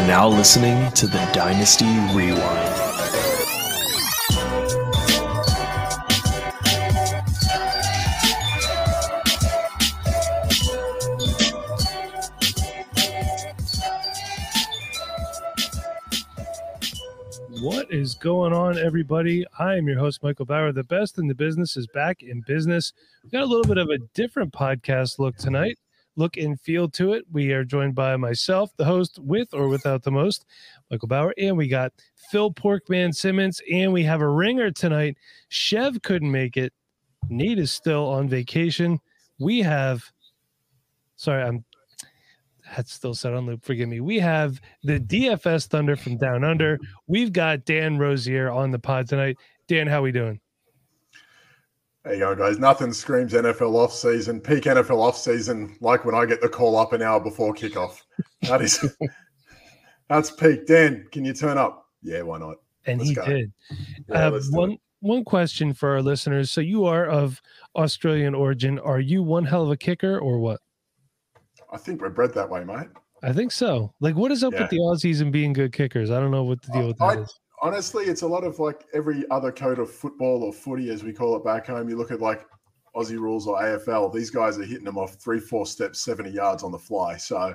are now listening to the Dynasty Rewind. What is going on, everybody? I am your host, Michael Bauer. The best in the business is back in business. We've got a little bit of a different podcast look tonight, look and feel to it. We are joined by myself, the host, with or without the most, Michael Bauer, and we got Phil Porkman Simmons, and we have a ringer tonight. Chev couldn't make it. Nate is still on vacation. We have, sorry, I'm that's still set on loop. Forgive me. We have the DFS Thunder from Down Under. We've got Dan Rosier on the pod tonight. Dan, how are we doing? There you go, guys. Nothing screams NFL off season, peak NFL off season, like when I get the call up an hour before kickoff. That is that's peak. Dan, can you turn up? Yeah, why not? And Let's he go. did. Yeah, uh, one it. one question for our listeners. So you are of Australian origin. Are you one hell of a kicker or what? I think we're bred that way, mate. I think so. Like, what is up Yeah. with the Aussies and being good kickers? I don't know what the deal with that I, is. Honestly, it's a lot of like every other code of football or footy, as we call it back home. You look at like Aussie rules or AFL, these guys are hitting them off three, four steps, 70 yards on the fly. So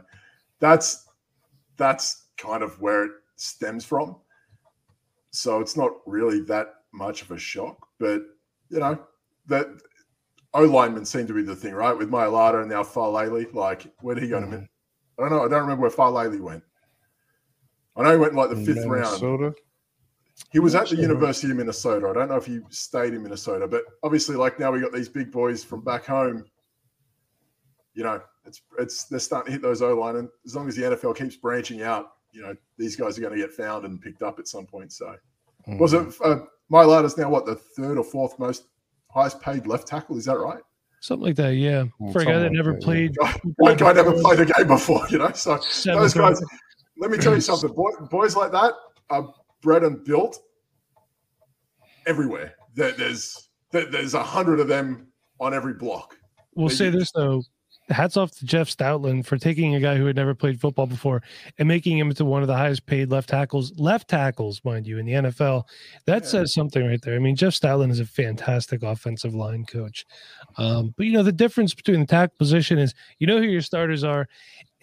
that's that's kind of where it stems from. So it's not really that much of a shock, but you know, that O linemen seem to be the thing, right? With Mailata and now Farley. Like, where did he go to? Mhm. I don't know. I don't remember where Farley went. I know he went like the fifth round. Minnesota. He was at the University of Minnesota. I don't know if he stayed in Minnesota, but obviously, like now we got these big boys from back home. You know, it's it's they're starting to hit those O line, and as long as the NFL keeps branching out, you know, these guys are going to get found and picked up at some point. So, was it uh, Mailata's now what the third or fourth most highest paid left tackle? Is that right? Something like that. Yeah. Mm, For a guy that something never like that, played. That guy never played a game before, you know. So seven those guys, let me tell you something. Boy, boys like that are bred and built everywhere. There, there's there, there's a hundred of them on every block. We'll They say this though. Hats off to Jeff Stoutland for taking a guy who had never played football before and making him into one of the highest paid left tackles, left tackles, mind you, in the NFL. That Yeah. says something right there. I mean, Jeff Stoutland is a fantastic offensive line coach. Um, but you know, the difference between the tackle position is you know who your starters are,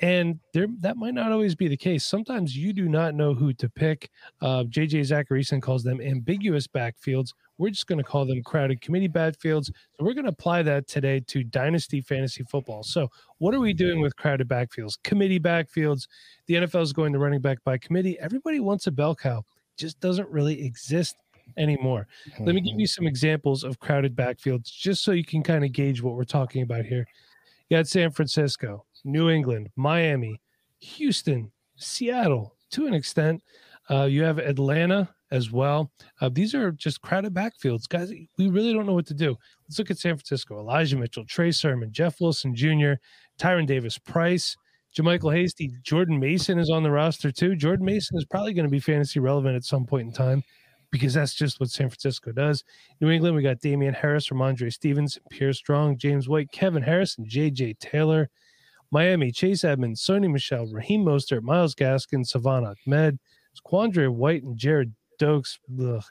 and there that might not always be the case. Sometimes you do not know who to pick. Uh, JJ Zachariason calls them ambiguous backfields. We're just going to call them crowded committee backfields. So we're going to apply that today to dynasty fantasy football. So what are we doing with crowded backfields? Committee backfields. The NFL is going to running back by committee. Everybody wants a bell cow. Just doesn't really exist anymore. Let me give you some examples of crowded backfields just so you can kind of gauge what we're talking about here. You got San Francisco, New England, Miami, Houston, Seattle to an extent. Uh, you have Atlanta as well. Uh, these are just crowded backfields. Guys, we really don't know what to do. Let's look at San Francisco. Elijah Mitchell, Trey Sermon, Jeff Wilson Jr., Tyrion Davis Price, JaMycal Hasty, Jordan Mason is on the roster too. Jordan Mason is probably going to be fantasy relevant at some point in time because that's just what San Francisco does. New England, we got Damien Harris, Rhamondre Stevens, Pierre Strong, James White, Kevin Harris, and JJ Taylor. Miami, Chase Edmonds, Sony Michel, Raheem Mostert, Myles Gaskin, Salvon Ahmed, Quandre White, and Gerrid Doaks. Ugh.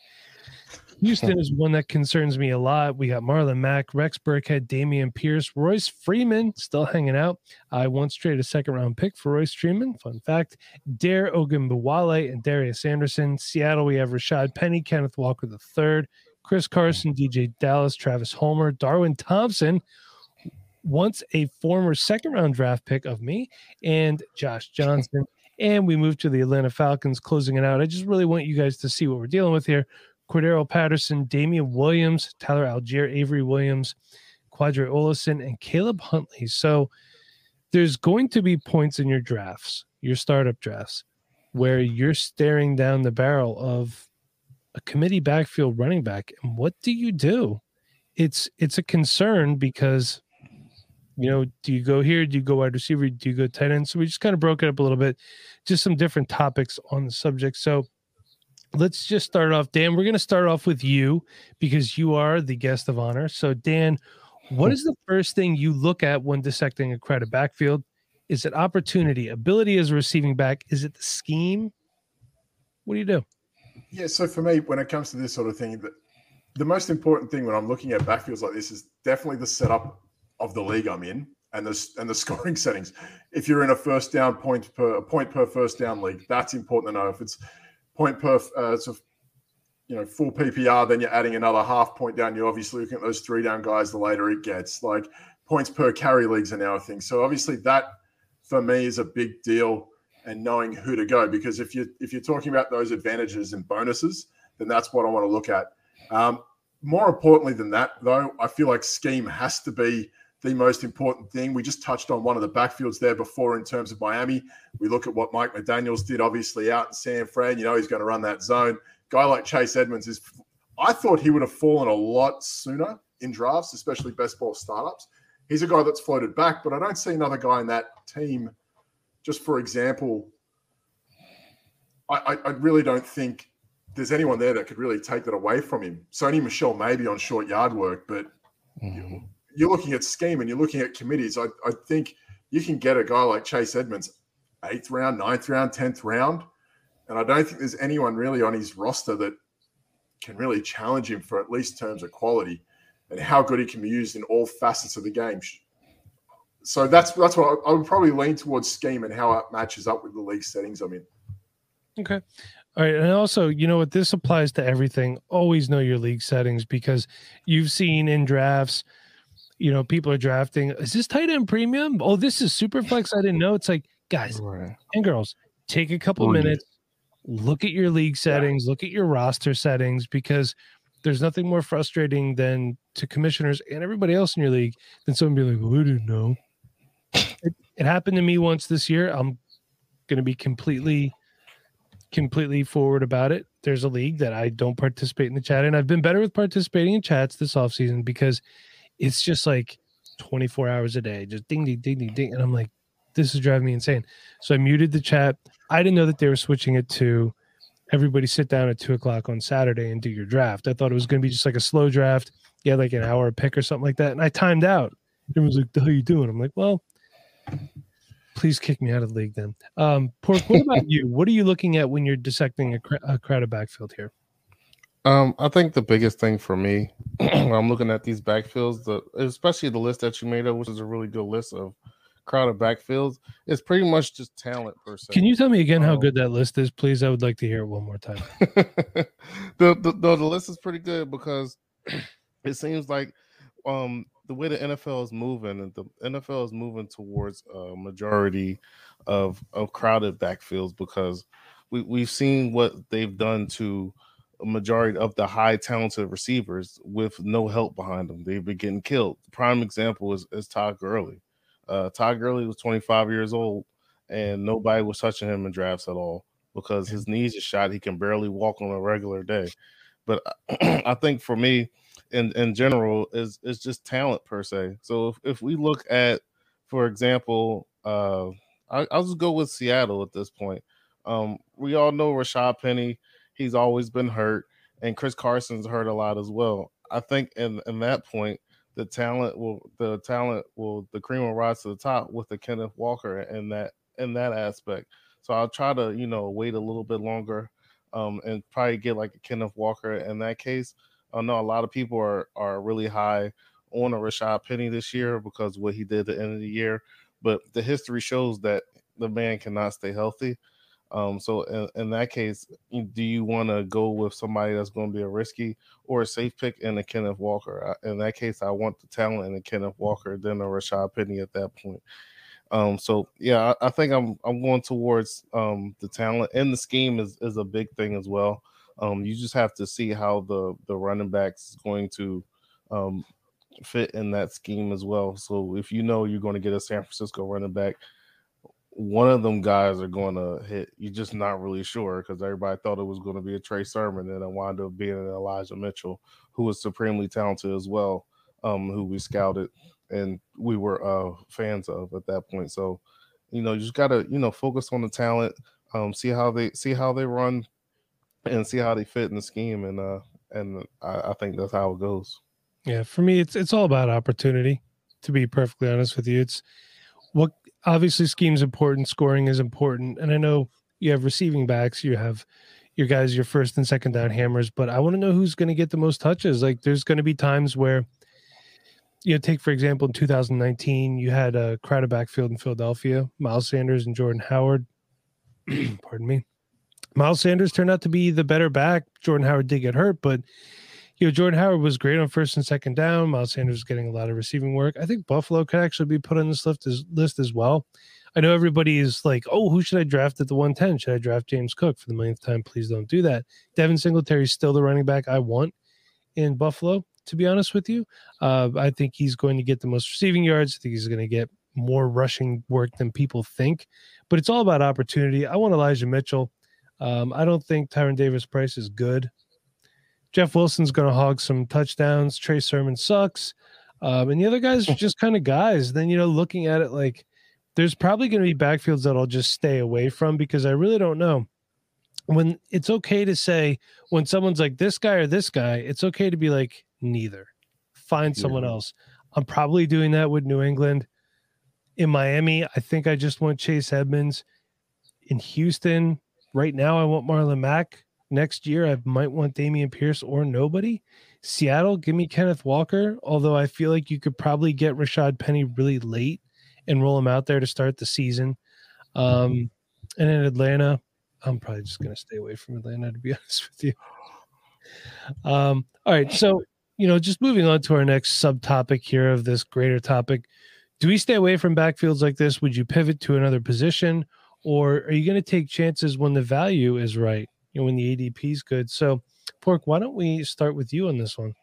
Houston is one that concerns me a lot. We got Marlon Mack, Rex Burkhead, Dameon Pierce, Royce Freeman still hanging out. I once traded a second round pick for Royce Freeman. Fun fact. Dare Ogunbowale and Darius Anderson. Seattle, we have Rashaad Penny, Kenneth Walker III, Chris Carson, DeeJay Dallas, Travis Homer, Darwin Thompson, once a former second round draft pick of me, and Josh Johnson. And we move to the Atlanta Falcons, closing it out. I just really want you guys to see what we're dealing with here. Cordarrelle Patterson, Damien Williams, Tyler Allgeier, Avery Williams, Qadree Ollison, and Caleb Huntley. So there's going to be points in your drafts, your startup drafts, where you're staring down the barrel of a committee backfield running back. And what do you do? It's it's a concern because you know, do you go here? Do you go wide receiver? Do you go tight end? So we just kind of broke it up a little bit, just some different topics on the subject. So let's just start off. Dan, we're going to start off with you because you are the guest of honor. So, Dan, what hmm. is the first thing you look at when dissecting a credit backfield? Is it opportunity, ability as a receiving back? Is it the scheme? What do you do? Yeah, so for me, when it comes to this sort of thing, the, the most important thing when I'm looking at backfields like this is definitely the setup of the league I'm in and the and the scoring settings. If you're in a first down point per a point per first down league, that's important to know. If it's point per uh, sort you know full PPR, then you're adding another half point down. You're obviously looking at those three down guys. The later it gets, like points per carry leagues are now a thing. So obviously that for me is a big deal and knowing who to go because if you if you're talking about those advantages and bonuses, then that's what I want to look at. Um, more importantly than that, though, I feel like scheme has to be the most important thing. We just touched on one of the backfields there before in terms of Miami. We look at what Mike McDaniels did, obviously out in San Fran. You know, he's going to run that zone. Guy like Chase Edmonds is, I thought he would have fallen a lot sooner in drafts, especially best ball startups. He's a guy that's floated back, but I don't see another guy in that team. Just for example, I, I, really don't think there's anyone there that could really take that away from him. Sony Michel maybe on short yard work, but mm-hmm. You're looking at scheme and you're looking at committees. I, I think you can get a guy like Chase Edmonds, eighth round, ninth round, tenth round, and I don't think there's anyone really on his roster that can really challenge him for at least terms of quality and how good he can be used in all facets of the game. So that's that's what I, I would probably lean towards scheme and how it matches up with the league settings I'm in. Okay. All right. And also, you know what? This applies to everything. Always know your league settings because you've seen in drafts, you know, people are drafting. Is this tight end premium? Oh, this is super flex. I didn't know. It's like, guys right. and girls, take a couple oh, minutes, yeah. look at your league settings, yeah. look at your roster settings because there's nothing more frustrating than to commissioners and everybody else in your league than someone be like, oh, I didn't know. It, it happened to me once this year. I'm going to be completely completely forward about it. There's a league that I don't participate in the chat and I've been better with participating in chats this off season because it's just like 24 hours a day, just ding, ding, ding, ding, ding. And I'm like, this is driving me insane. So I muted the chat. I didn't know that they were switching it to everybody sit down at two o'clock on Saturday and do your draft. I thought it was going to be just like a slow draft. Yeah, like an hour pick or something like that. And I timed out. Everyone's like, "How are you doing?" I'm like, "Well, please kick me out of the league then. Um, Pork, what about you? What are you looking at when you're dissecting a, cr- a crowded backfield here? Um, I think the biggest thing for me, I'm looking at these backfields, the especially the list that you made up, which is a really good list of crowded backfields, it's pretty much just talent per se. Can you tell me again um, how good that list is, please? I would like to hear it one more time. the, the, the the list is pretty good because it seems like um the way the NFL is moving, and the NFL is moving towards a majority of of crowded backfields because we we've seen what they've done to majority of the high talented receivers with no help behind them. They've been getting killed. Prime example is, is Todd Gurley. Uh, Todd Gurley was 25 years old, and nobody was touching him in drafts at all because his knees are shot. He can barely walk on a regular day. But I think for me, in in general is is just talent per se. So if, if we look at, for example, uh, I, will just go with Seattle at this point. Um, we all know Rashaad Penny; he's always been hurt, and Chris Carson's hurt a lot as well. I think in in that point, the talent will the talent will the cream will rise to the top with the Kenneth Walker in that in that aspect. So I'll try to you know wait a little bit longer, um, and probably get like a Kenneth Walker in that case. I know a lot of people are are really high on a Rashaad Penny this year because what he did at the end of the year, but the history shows that the man cannot stay healthy. Um, so in, in, that case, do you want to go with somebody that's going to be a risky or a safe pick in a Kenneth Walker? In that case, I want the talent in a Kenneth Walker than a Rashaad Penny at that point. Um, so yeah, I, I, think I'm I'm going towards um, the talent and the scheme is is a big thing as well. Um, you just have to see how the the running backs is going to um, fit in that scheme as well. So if you know you're going to get a San Francisco running back, one of them guys are going to hit. You're just not really sure because everybody thought it was going to be a Trey Sermon, and it wound up being an Elijah Mitchell, who was supremely talented as well, um, who we scouted and we were uh, fans of at that point. So, you know, you just got to you know focus on the talent, um, see how they see how they run and see how they fit in the scheme. And uh, and I, I think that's how it goes. Yeah, for me, it's it's all about opportunity. To be perfectly honest with you, it's obviously scheme's important, scoring is important, and I know you have receiving backs, you have your guys, your first and second down hammers, but I want to know who's going to get the most touches. Like, there's going to be times where, you know, take for example, in 2019, you had a crowded backfield in Philadelphia, Miles Sanders and Jordan Howard. Pardon me. Miles Sanders turned out to be the better back. Jordan Howard did get hurt, but you know, Jordan Howard was great on first and second down. Miles Sanders was getting a lot of receiving work. I think Buffalo could actually be put on this list as, list as well. I know everybody is like, oh, who should I draft at the 110? Should I draft James Cook for the millionth time? Please don't do that. Devin Singletary is still the running back I want in Buffalo, to be honest with you. Uh, I think he's going to get the most receiving yards. I think he's going to get more rushing work than people think, but it's all about opportunity. I want Elijah Mitchell. Um, I don't think Tyrion Davis Price is good. Jeff Wilson's going to hog some touchdowns. Trey Sermon sucks. Um, and the other guys are just kind of guys. Then, you know, looking at it like there's probably going to be backfields that I'll just stay away from because I really don't know. When it's okay to say, when someone's like this guy or this guy, it's okay to be like, neither. Find someone else. I'm probably doing that with New England. In Miami, I think I just want Chase Edmonds. In Houston, right now, I want Marlon Mack. Next year, I might want Dameon Pierce or nobody. Seattle, give me Kenneth Walker, although I feel like you could probably get Rashaad Penny really late and roll him out there to start the season. Um, and in Atlanta, I'm probably just going to stay away from Atlanta, to be honest with you. Um, all right. So, you know, just moving on to our next subtopic here of this greater topic. Do we stay away from backfields like this? Would you pivot to another position? Or are you going to take chances when the value is right? You know, when the ADP is good. So, Pork, why don't we start with you on this one?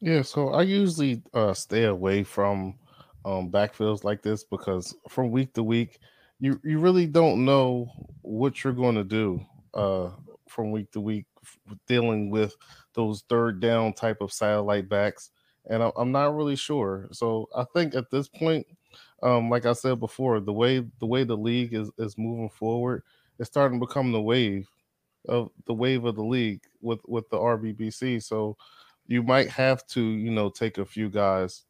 Yeah, so I usually uh, stay away from um, backfields like this because from week to week, you you really don't know what you're going to do uh, from week to week, dealing with those third down type of satellite backs, and I, am not really sure. So I think at this point, um, like I said before, the way the way the league is is moving forward, it's starting to become the wave of the wave of the league with with the RBBC. So you might have to you know take a few guys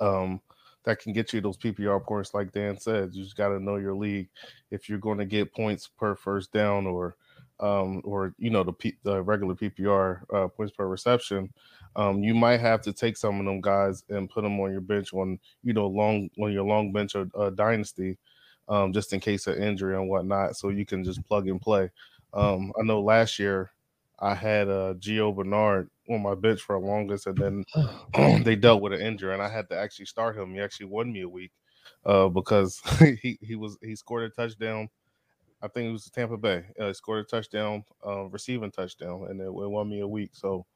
um, that can get you those PPR points, like Dan said. You just got to know your league if you're going to get points per first down or um, or you know the, P- the regular PPR uh, points per reception. Um, you might have to take some of them guys and put them on your bench on you know long on your long bench or uh, dynasty, um, just in case of injury and whatnot, so you can just plug and play. Um, I know last year I had uh, Gio Bernard on my bench for the longest, and then they dealt with an injury, and I had to actually start him. He actually won me a week uh, because he he was he scored a touchdown. I think it was Tampa Bay. Uh, he scored a touchdown, uh, receiving touchdown, and it, it, won me a week. So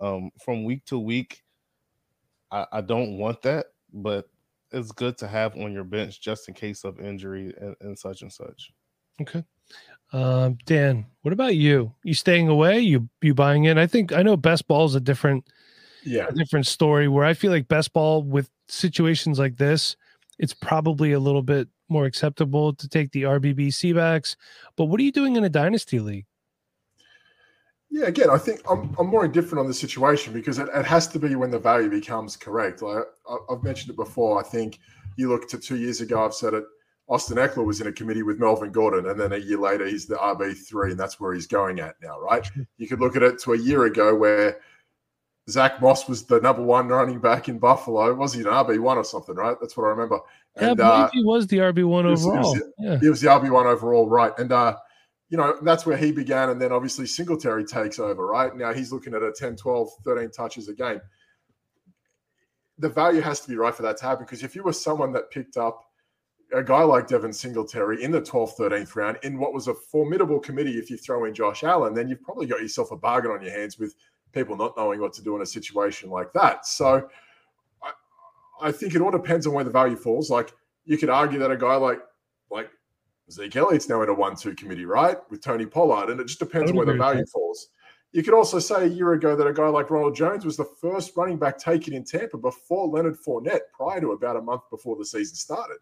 um, from week to week, I, I, don't want that, but it's good to have on your bench just in case of injury and, and such and such. Okay. Um, Dan, what about you? You staying away? You you buying in? I think I know best ball is a different, yeah, a different story. Where I feel like best ball with situations like this, it's probably a little bit more acceptable to take the RBBC backs. But what are you doing in a dynasty league? Yeah, again, I think I'm, I'm more indifferent on the situation because it, it has to be when the value becomes correct. Like I, I've mentioned it before. I think you look to two years ago. I've said it Austin Ekeler was in a committee with Melvin Gordon, and then a year later he's the RB three, and that's where he's going at now, right? You could look at it to a year ago where Zach Moss was the number one running back in Buffalo. Was he an RB one or something, right? That's what I remember. And, yeah, uh, he was the RB one overall. He was, yeah. he was the RB one overall, right? And uh, you know, that's where he began. And then obviously Singletary takes over, right? Now he's looking at a 10, 12, 13 touches a game. The value has to be right for that to happen because if you were someone that picked up a guy like Devin Singletary in the 12th, 13th round in what was a formidable committee. If you throw in Josh Allen, then you've probably got yourself a bargain on your hands with people not knowing what to do in a situation like that. So I, I think it all depends on where the value falls. Like you could argue that a guy like like Zeke Elliott's now in a one-two committee, right, with Tony Pollard, and it just depends on where the value falls. You could also say a year ago that a guy like Ronald Jones was the first running back taken in Tampa before Leonard Fournette, prior to about a month before the season started.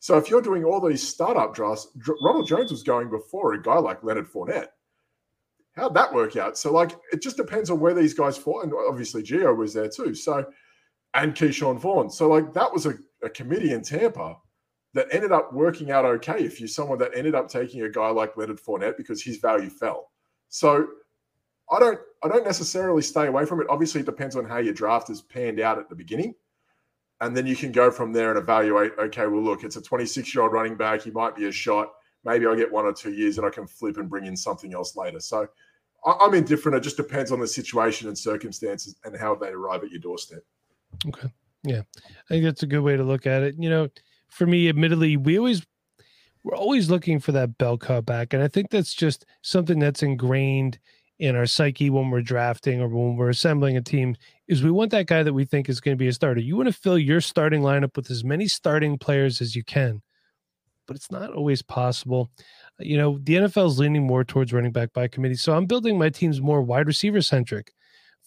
So if you're doing all these startup drafts, Ronald Jones was going before a guy like Leonard Fournette. How'd that work out? So like it just depends on where these guys fall. And obviously Gio was there too. So and Ke'Shawn Vaughn. So like that was a, a committee in Tampa that ended up working out okay if you're someone that ended up taking a guy like Leonard Fournette because his value fell. So I don't I don't necessarily stay away from it. Obviously, it depends on how your draft is panned out at the beginning. And then you can go from there and evaluate, okay, well, look, it's a 26 year old running back. He might be a shot. Maybe I'll get one or two years and I can flip and bring in something else later. So I'm indifferent. It just depends on the situation and circumstances and how they arrive at your doorstep. Okay. Yeah. I think that's a good way to look at it. You know, for me, admittedly, we always we're always looking for that bell cow back. And I think that's just something that's ingrained in our psyche when we're drafting or when we're assembling a team is we want that guy that we think is going to be a starter. You want to fill your starting lineup with as many starting players as you can, but it's not always possible. You know, the NFL is leaning more towards running back by committee. So I'm building my teams more wide receiver centric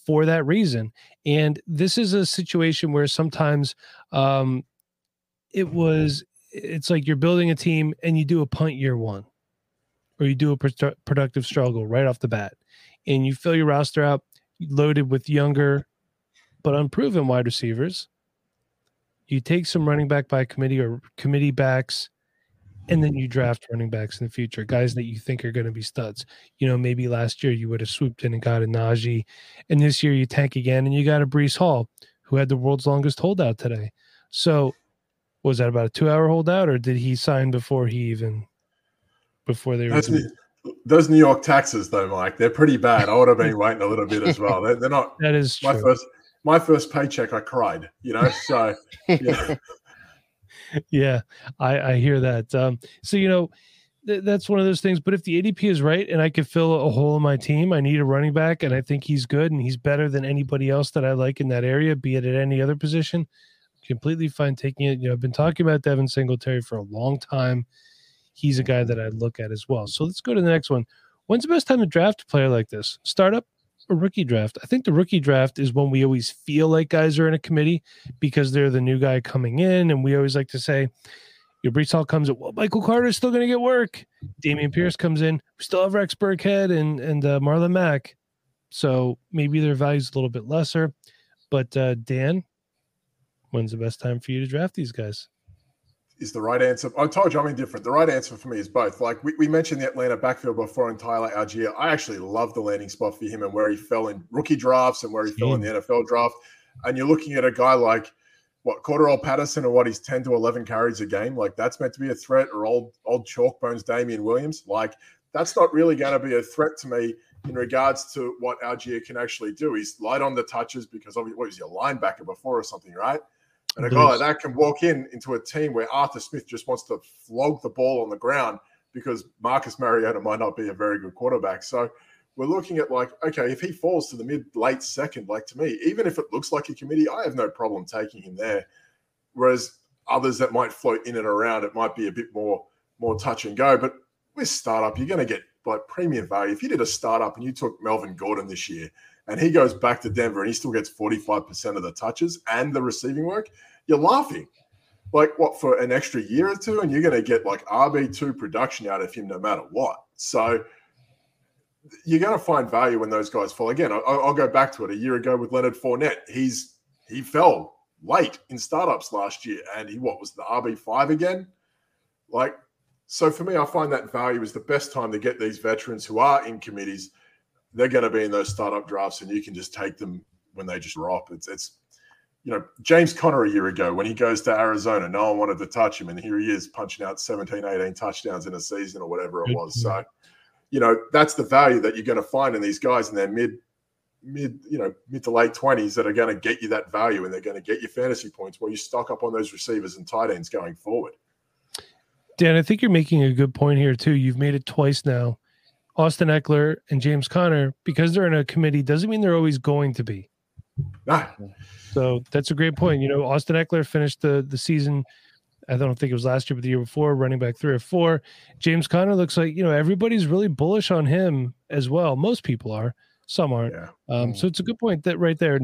for that reason. And this is a situation where sometimes um, it was, it's like you're building a team and you do a punt year one or you do a pro- productive struggle right off the bat and you fill your roster out loaded with younger but unproven wide receivers. You take some running back by committee or committee backs, and then you draft running backs in the future, guys that you think are going to be studs. You know, maybe last year you would have swooped in and got a Najee, and this year you tank again and you got a Breece Hall, who had the world's longest holdout today. So, was that about a two-hour holdout, or did he sign before he even before they were? Those New York taxes, though, Mike, they're pretty bad. I would have been waiting a little bit as well. They're, they're not. That is my true. first. My first paycheck, I cried. You know, so yeah, yeah I, I hear that. Um, so you know, th- that's one of those things. But if the ADP is right, and I could fill a hole in my team, I need a running back, and I think he's good, and he's better than anybody else that I like in that area, be it at any other position. Completely fine taking it. You know, I've been talking about Devin Singletary for a long time he's a guy that I look at as well. So let's go to the next one. When's the best time to draft a player like this? Startup or rookie draft? I think the rookie draft is when we always feel like guys are in a committee because they're the new guy coming in, and we always like to say, your Breece Hall comes in. Well, Michael Carter is still going to get work. Dameon Pierce comes in. We still have Rex Burkhead and and uh, Marlon Mack. So maybe their value's a little bit lesser. But uh, Dan, when's the best time for you to draft these guys? Is the right answer. I told you I'm indifferent. The right answer for me is both. Like we, we mentioned the Atlanta backfield before in Tyler Allgeier. I actually love the landing spot for him and where he fell in rookie drafts and where he fell in the mm. NFL draft. And you're looking at a guy like what Cordarrelle Patterson or what he's 10 to 11 carries a game. Like that's meant to be a threat or old old chalk bones Damien Williams. Like that's not really going to be a threat to me in regards to what Allgeier can actually do. He's light on the touches because of what was he a linebacker before or something, right? And a guy like that can walk in into a team where Arthur Smith just wants to flog the ball on the ground because Marcus Mariota might not be a very good quarterback. So we're looking at like, okay, if he falls to the mid late second, like to me, even if it looks like a committee, I have no problem taking him there. Whereas others that might float in and around, it might be a bit more more touch and go. But with startup, you're going to get like premium value. If you did a startup and you took Melvin Gordon this year and he goes back to Denver and he still gets 45% of the touches and the receiving work, you're laughing. Like, what, for an extra year or two? And you're going to get like RB2 production out of him no matter what. So you're going to find value when those guys fall. Again, I'll, go back to it. A year ago with Leonard Fournette, he's he fell late in startups last year and he, what was the RB5 again? Like, so for me, I find that value is the best time to get these veterans who are in committees they're going to be in those startup drafts, and you can just take them when they just drop. It's it's you know James Conner a year ago when he goes to Arizona, no one wanted to touch him, and here he is punching out 17, 18 touchdowns in a season or whatever it was. So you know that's the value that you're going to find in these guys in their mid mid you know mid to late 20s that are going to get you that value and they're going to get you fantasy points while you stock up on those receivers and tight ends going forward dan i think you're making a good point here too you've made it twice now Austin Ekeler and James Conner, because they're in a committee, doesn't mean they're always going to be. Ah. So that's a great point. You know, Austin Ekeler finished the the season. I don't think it was last year, but the year before, running back three or four. James Conner looks like you know everybody's really bullish on him as well. Most people are, some aren't. Yeah. Um, so it's a good point that right there.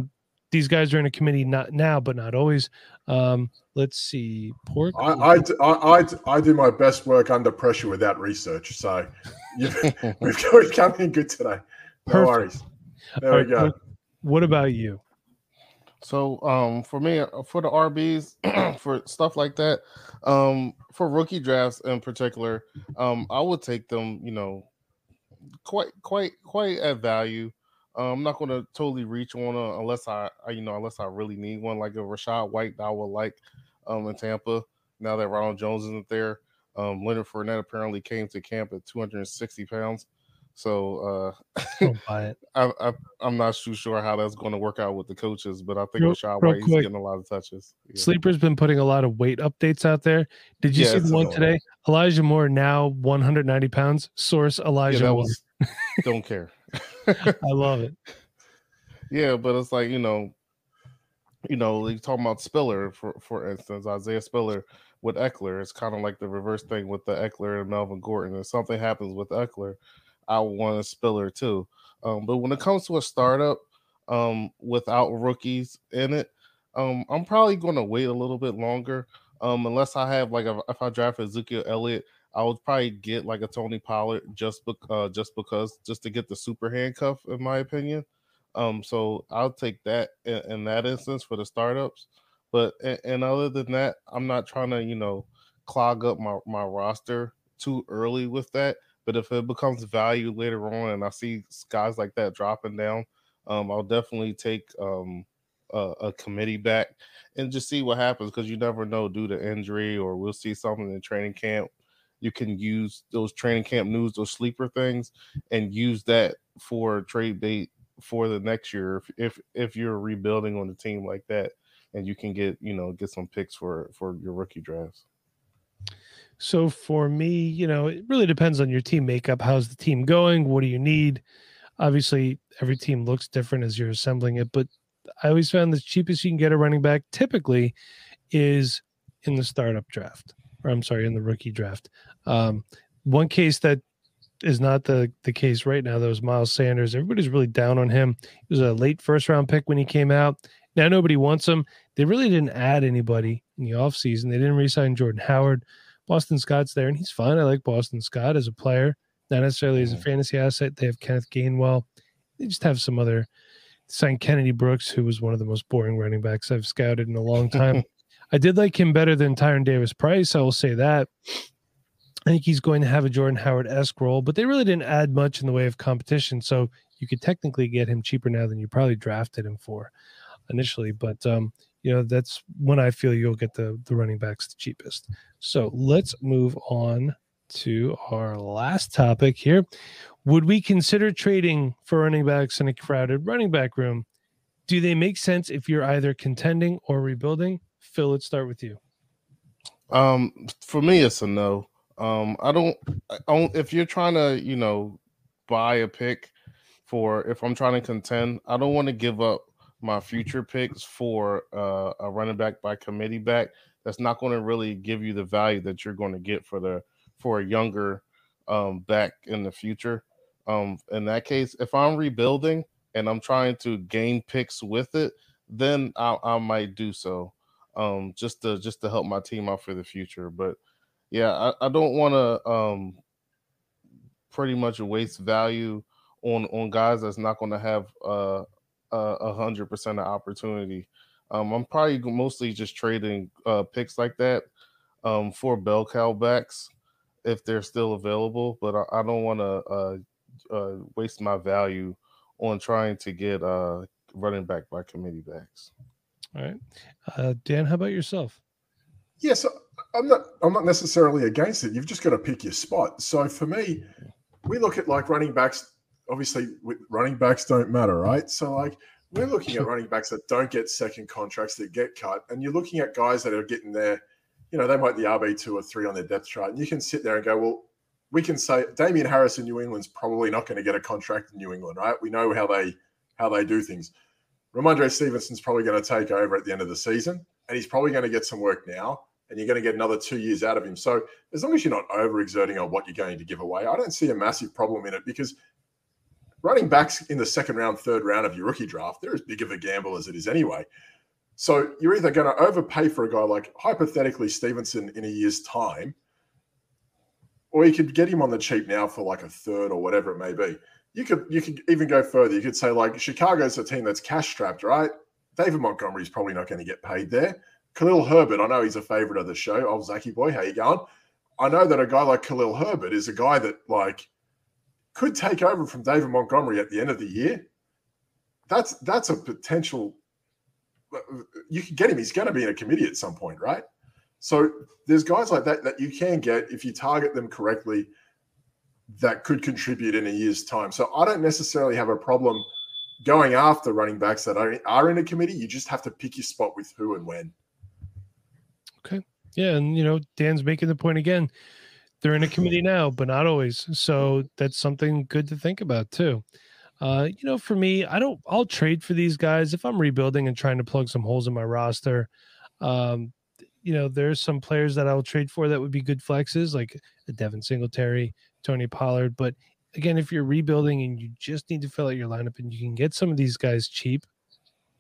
These guys are in a committee not now, but not always. Um, let's see. Pork. I, I, I, I, do my best work under pressure without research. So we've, we've come in good today. No Perfect. worries. There we go. What about you? So um for me uh, for the RBs for stuff like that, um for rookie drafts in particular, um I would take them, you know, quite quite quite at value. Um, I'm not going to totally reach on unless I, I, you know, unless I really need one like a Rachaad White that I would like um in Tampa. Now that Ronald Jones isn't there, um, Leonard Fournette apparently came to camp at 260 pounds. So uh, Don't buy it. I, I, I'm not too sure how that's going to work out with the coaches, but I think Real- Rashad real White is getting a lot of touches. Yeah. Sleeper's been putting a lot of weight updates out there. Did you Yeah, see the one today? Elijah Moore now 190 pounds. Source Yeah, Elijah that Moore. was don't care. I love it. Yeah, but it's like you know, you know, you talking about Spiller for for instance, Isaiah Spiller with Ekeler. It's kind of like the reverse thing with the Ekeler and Melvin Gordon. If something happens with Ekeler, I want a Spiller too. Um, but when it comes to a startup, um, without rookies in it, um, I'm probably going to wait a little bit longer. Um, unless I have like a, if I draft Ezekiel Elliott, I would probably get like a Tony Pollard just bec- uh, just because just to get the super handcuff, in my opinion. Um, so I'll take that in, in that instance for the startups. But and, and other than that, I'm not trying to you know clog up my my roster too early with that. But if it becomes value later on, and I see guys like that dropping down, um, I'll definitely take um a, a committee back and just see what happens because you never know due to injury or we'll see something in training camp. You can use those training camp news, those sleeper things, and use that for trade bait for the next year if if if you're rebuilding on a team like that and you can get you know get some picks for for your rookie drafts So for me, you know, it really depends on your team makeup. How's the team going? What do you need? Obviously, every team looks different as you're assembling it, but I always found the cheapest you can get a running back typically is in the startup draft, or I'm sorry, in the rookie draft. Um, one case that is not the the case right now, though, is Miles Sanders. Everybody's really down on him. He was a late first round pick when he came out. Now nobody wants him. They really didn't add anybody in the offseason. They didn't re-sign Jordan Howard. Boston Scott's there, and he's fine. I like Boston Scott as a player, not necessarily as a Mhm. fantasy asset. They have Kenneth Gainwell. They just have some other signed Kennedy Brooks, who was one of the most boring running backs I've scouted in a long time. I did like him better than Tyrion Davis Price. I will say that. I think he's going to have a Jordan Howard esque role, but they really didn't add much in the way of competition. So you could technically get him cheaper now than you probably drafted him for initially. But um, you know, that's when I feel you'll get the the running backs the cheapest. So let's move on to our last topic here. Would we consider trading for running backs in a crowded running back room? Do they make sense if you're either contending or rebuilding? Phil, let's start with you. um for me it's a no. Um i don't I don't if you're trying to you know buy a pick for if i'm trying to contend i don't want to give up my future picks for uh, a running back by committee back. That's not going to really give you the value that you're going to get for the for a younger um back in the future. Um in that case if i'm rebuilding and i'm trying to gain picks with it then i, I might do so um just to just to help my team out for the future but yeah i, I don't want to um pretty much waste value on on guys that's not going to have a a hundred percent of opportunity. Um i'm probably mostly just trading uh picks like that um for bell cow backs if they're still available but i, I don't want to uh, uh waste my value on trying to get uh running back by committee backs All right. Uh, Dan, how about yourself? Yes, I'm not. I'm not necessarily against it. You've just got to pick your spot. So for me, we look at like running backs. Obviously, with running backs don't matter, right? So like we're looking at running backs that don't get second contracts that get cut, and you're looking at guys that are getting there. You know, they might be RB two or three on their depth chart, and you can sit there and go, well, we can say Damien Harris in New England's probably not going to get a contract in New England, right? We know how they how they do things. Rhamondre Stevenson's probably going to take over at the end of the season, and he's probably going to get some work now, and you're going to get another two years out of him. So as long as you're not overexerting on what you're going to give away, I don't see a massive problem in it because running backs in the second round, third round of your rookie draft, they're as big of a gamble as it is anyway. So you're either going to overpay for a guy like hypothetically Stevenson in a year's time, or you could get him on the cheap now for like a third or whatever it may be. You could you could even go further. You could say like Chicago's a team that's cash strapped, right? David Montgomery's probably not going to get paid there. Khalil Herbert, I know he's a favorite of the show. Oh, Old Zachy boy, how you going? I know that a guy like Khalil Herbert is a guy that like could take over from David Montgomery at the end of the year. That's that's a potential. You can get him. He's going to be in a committee at some point, right? So there's guys like that that you can get if you target them correctly that could contribute in a year's time. So I don't necessarily have a problem going after running backs that are, in a committee. You just have to pick your spot with who and when. Okay. Yeah. And, you know, Dan's making the point again. They're in a committee now, but not always. So that's something good to think about too. Uh, you know, for me, I don't, I'll trade for these guys if I'm rebuilding and trying to plug some holes in my roster. Um, you know, there's some players that I'll trade for that would be good flexes, like a Devin Singletary, Tony Pollard. But again, if you're rebuilding and you just need to fill out your lineup and you can get some of these guys cheap,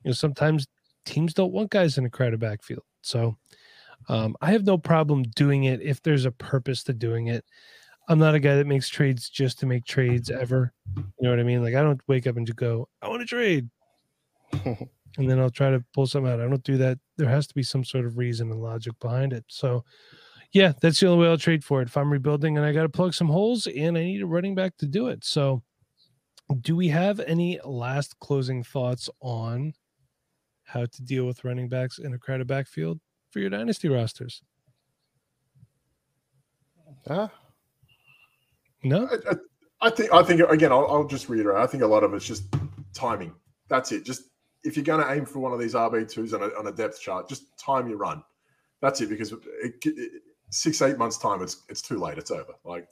you know, sometimes teams don't want guys in a crowded backfield. So um, I have no problem doing it if there's a purpose to doing it. I'm not a guy that makes trades just to make trades ever. You know what I mean? Like I don't wake up and just go, I want to trade. and then I'll try to pull something out. I don't do that. There has to be some sort of reason and logic behind it. So yeah, that's the only way I'll trade for it. If I'm rebuilding and I got to plug some holes and I need a running back to do it. So, do we have any last closing thoughts on how to deal with running backs in a crowded backfield for your dynasty rosters? Huh? No, I, I, I think I think again. I'll, I'll just reiterate. I think a lot of it's just timing. That's it. Just if you're going to aim for one of these RB twos on a, on a depth chart, just time your run. That's it. Because it, it, six eight months time it's it's too late. It's over. Like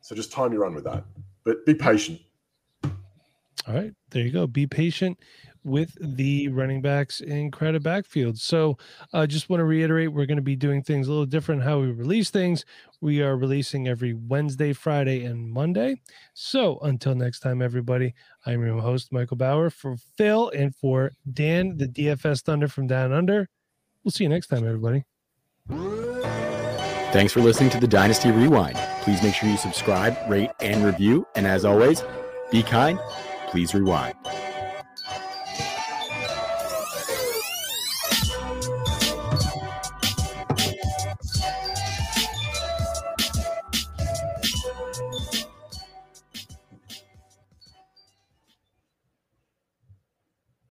so just time your run with that. But be patient. All right. There you go. Be patient with the running backs in credit backfield. So i uh, just want to reiterate we're going to be doing things a little different how we release things. We are releasing every wednesday friday and monday. So until next time everybody i'm your host michael bauer for phil and for dan the dfs thunder from down under. We'll see you next time everybody Thanks for listening to the Dynasty Rewind. Please make sure you subscribe, rate, and review. And as always, be kind. Please rewind.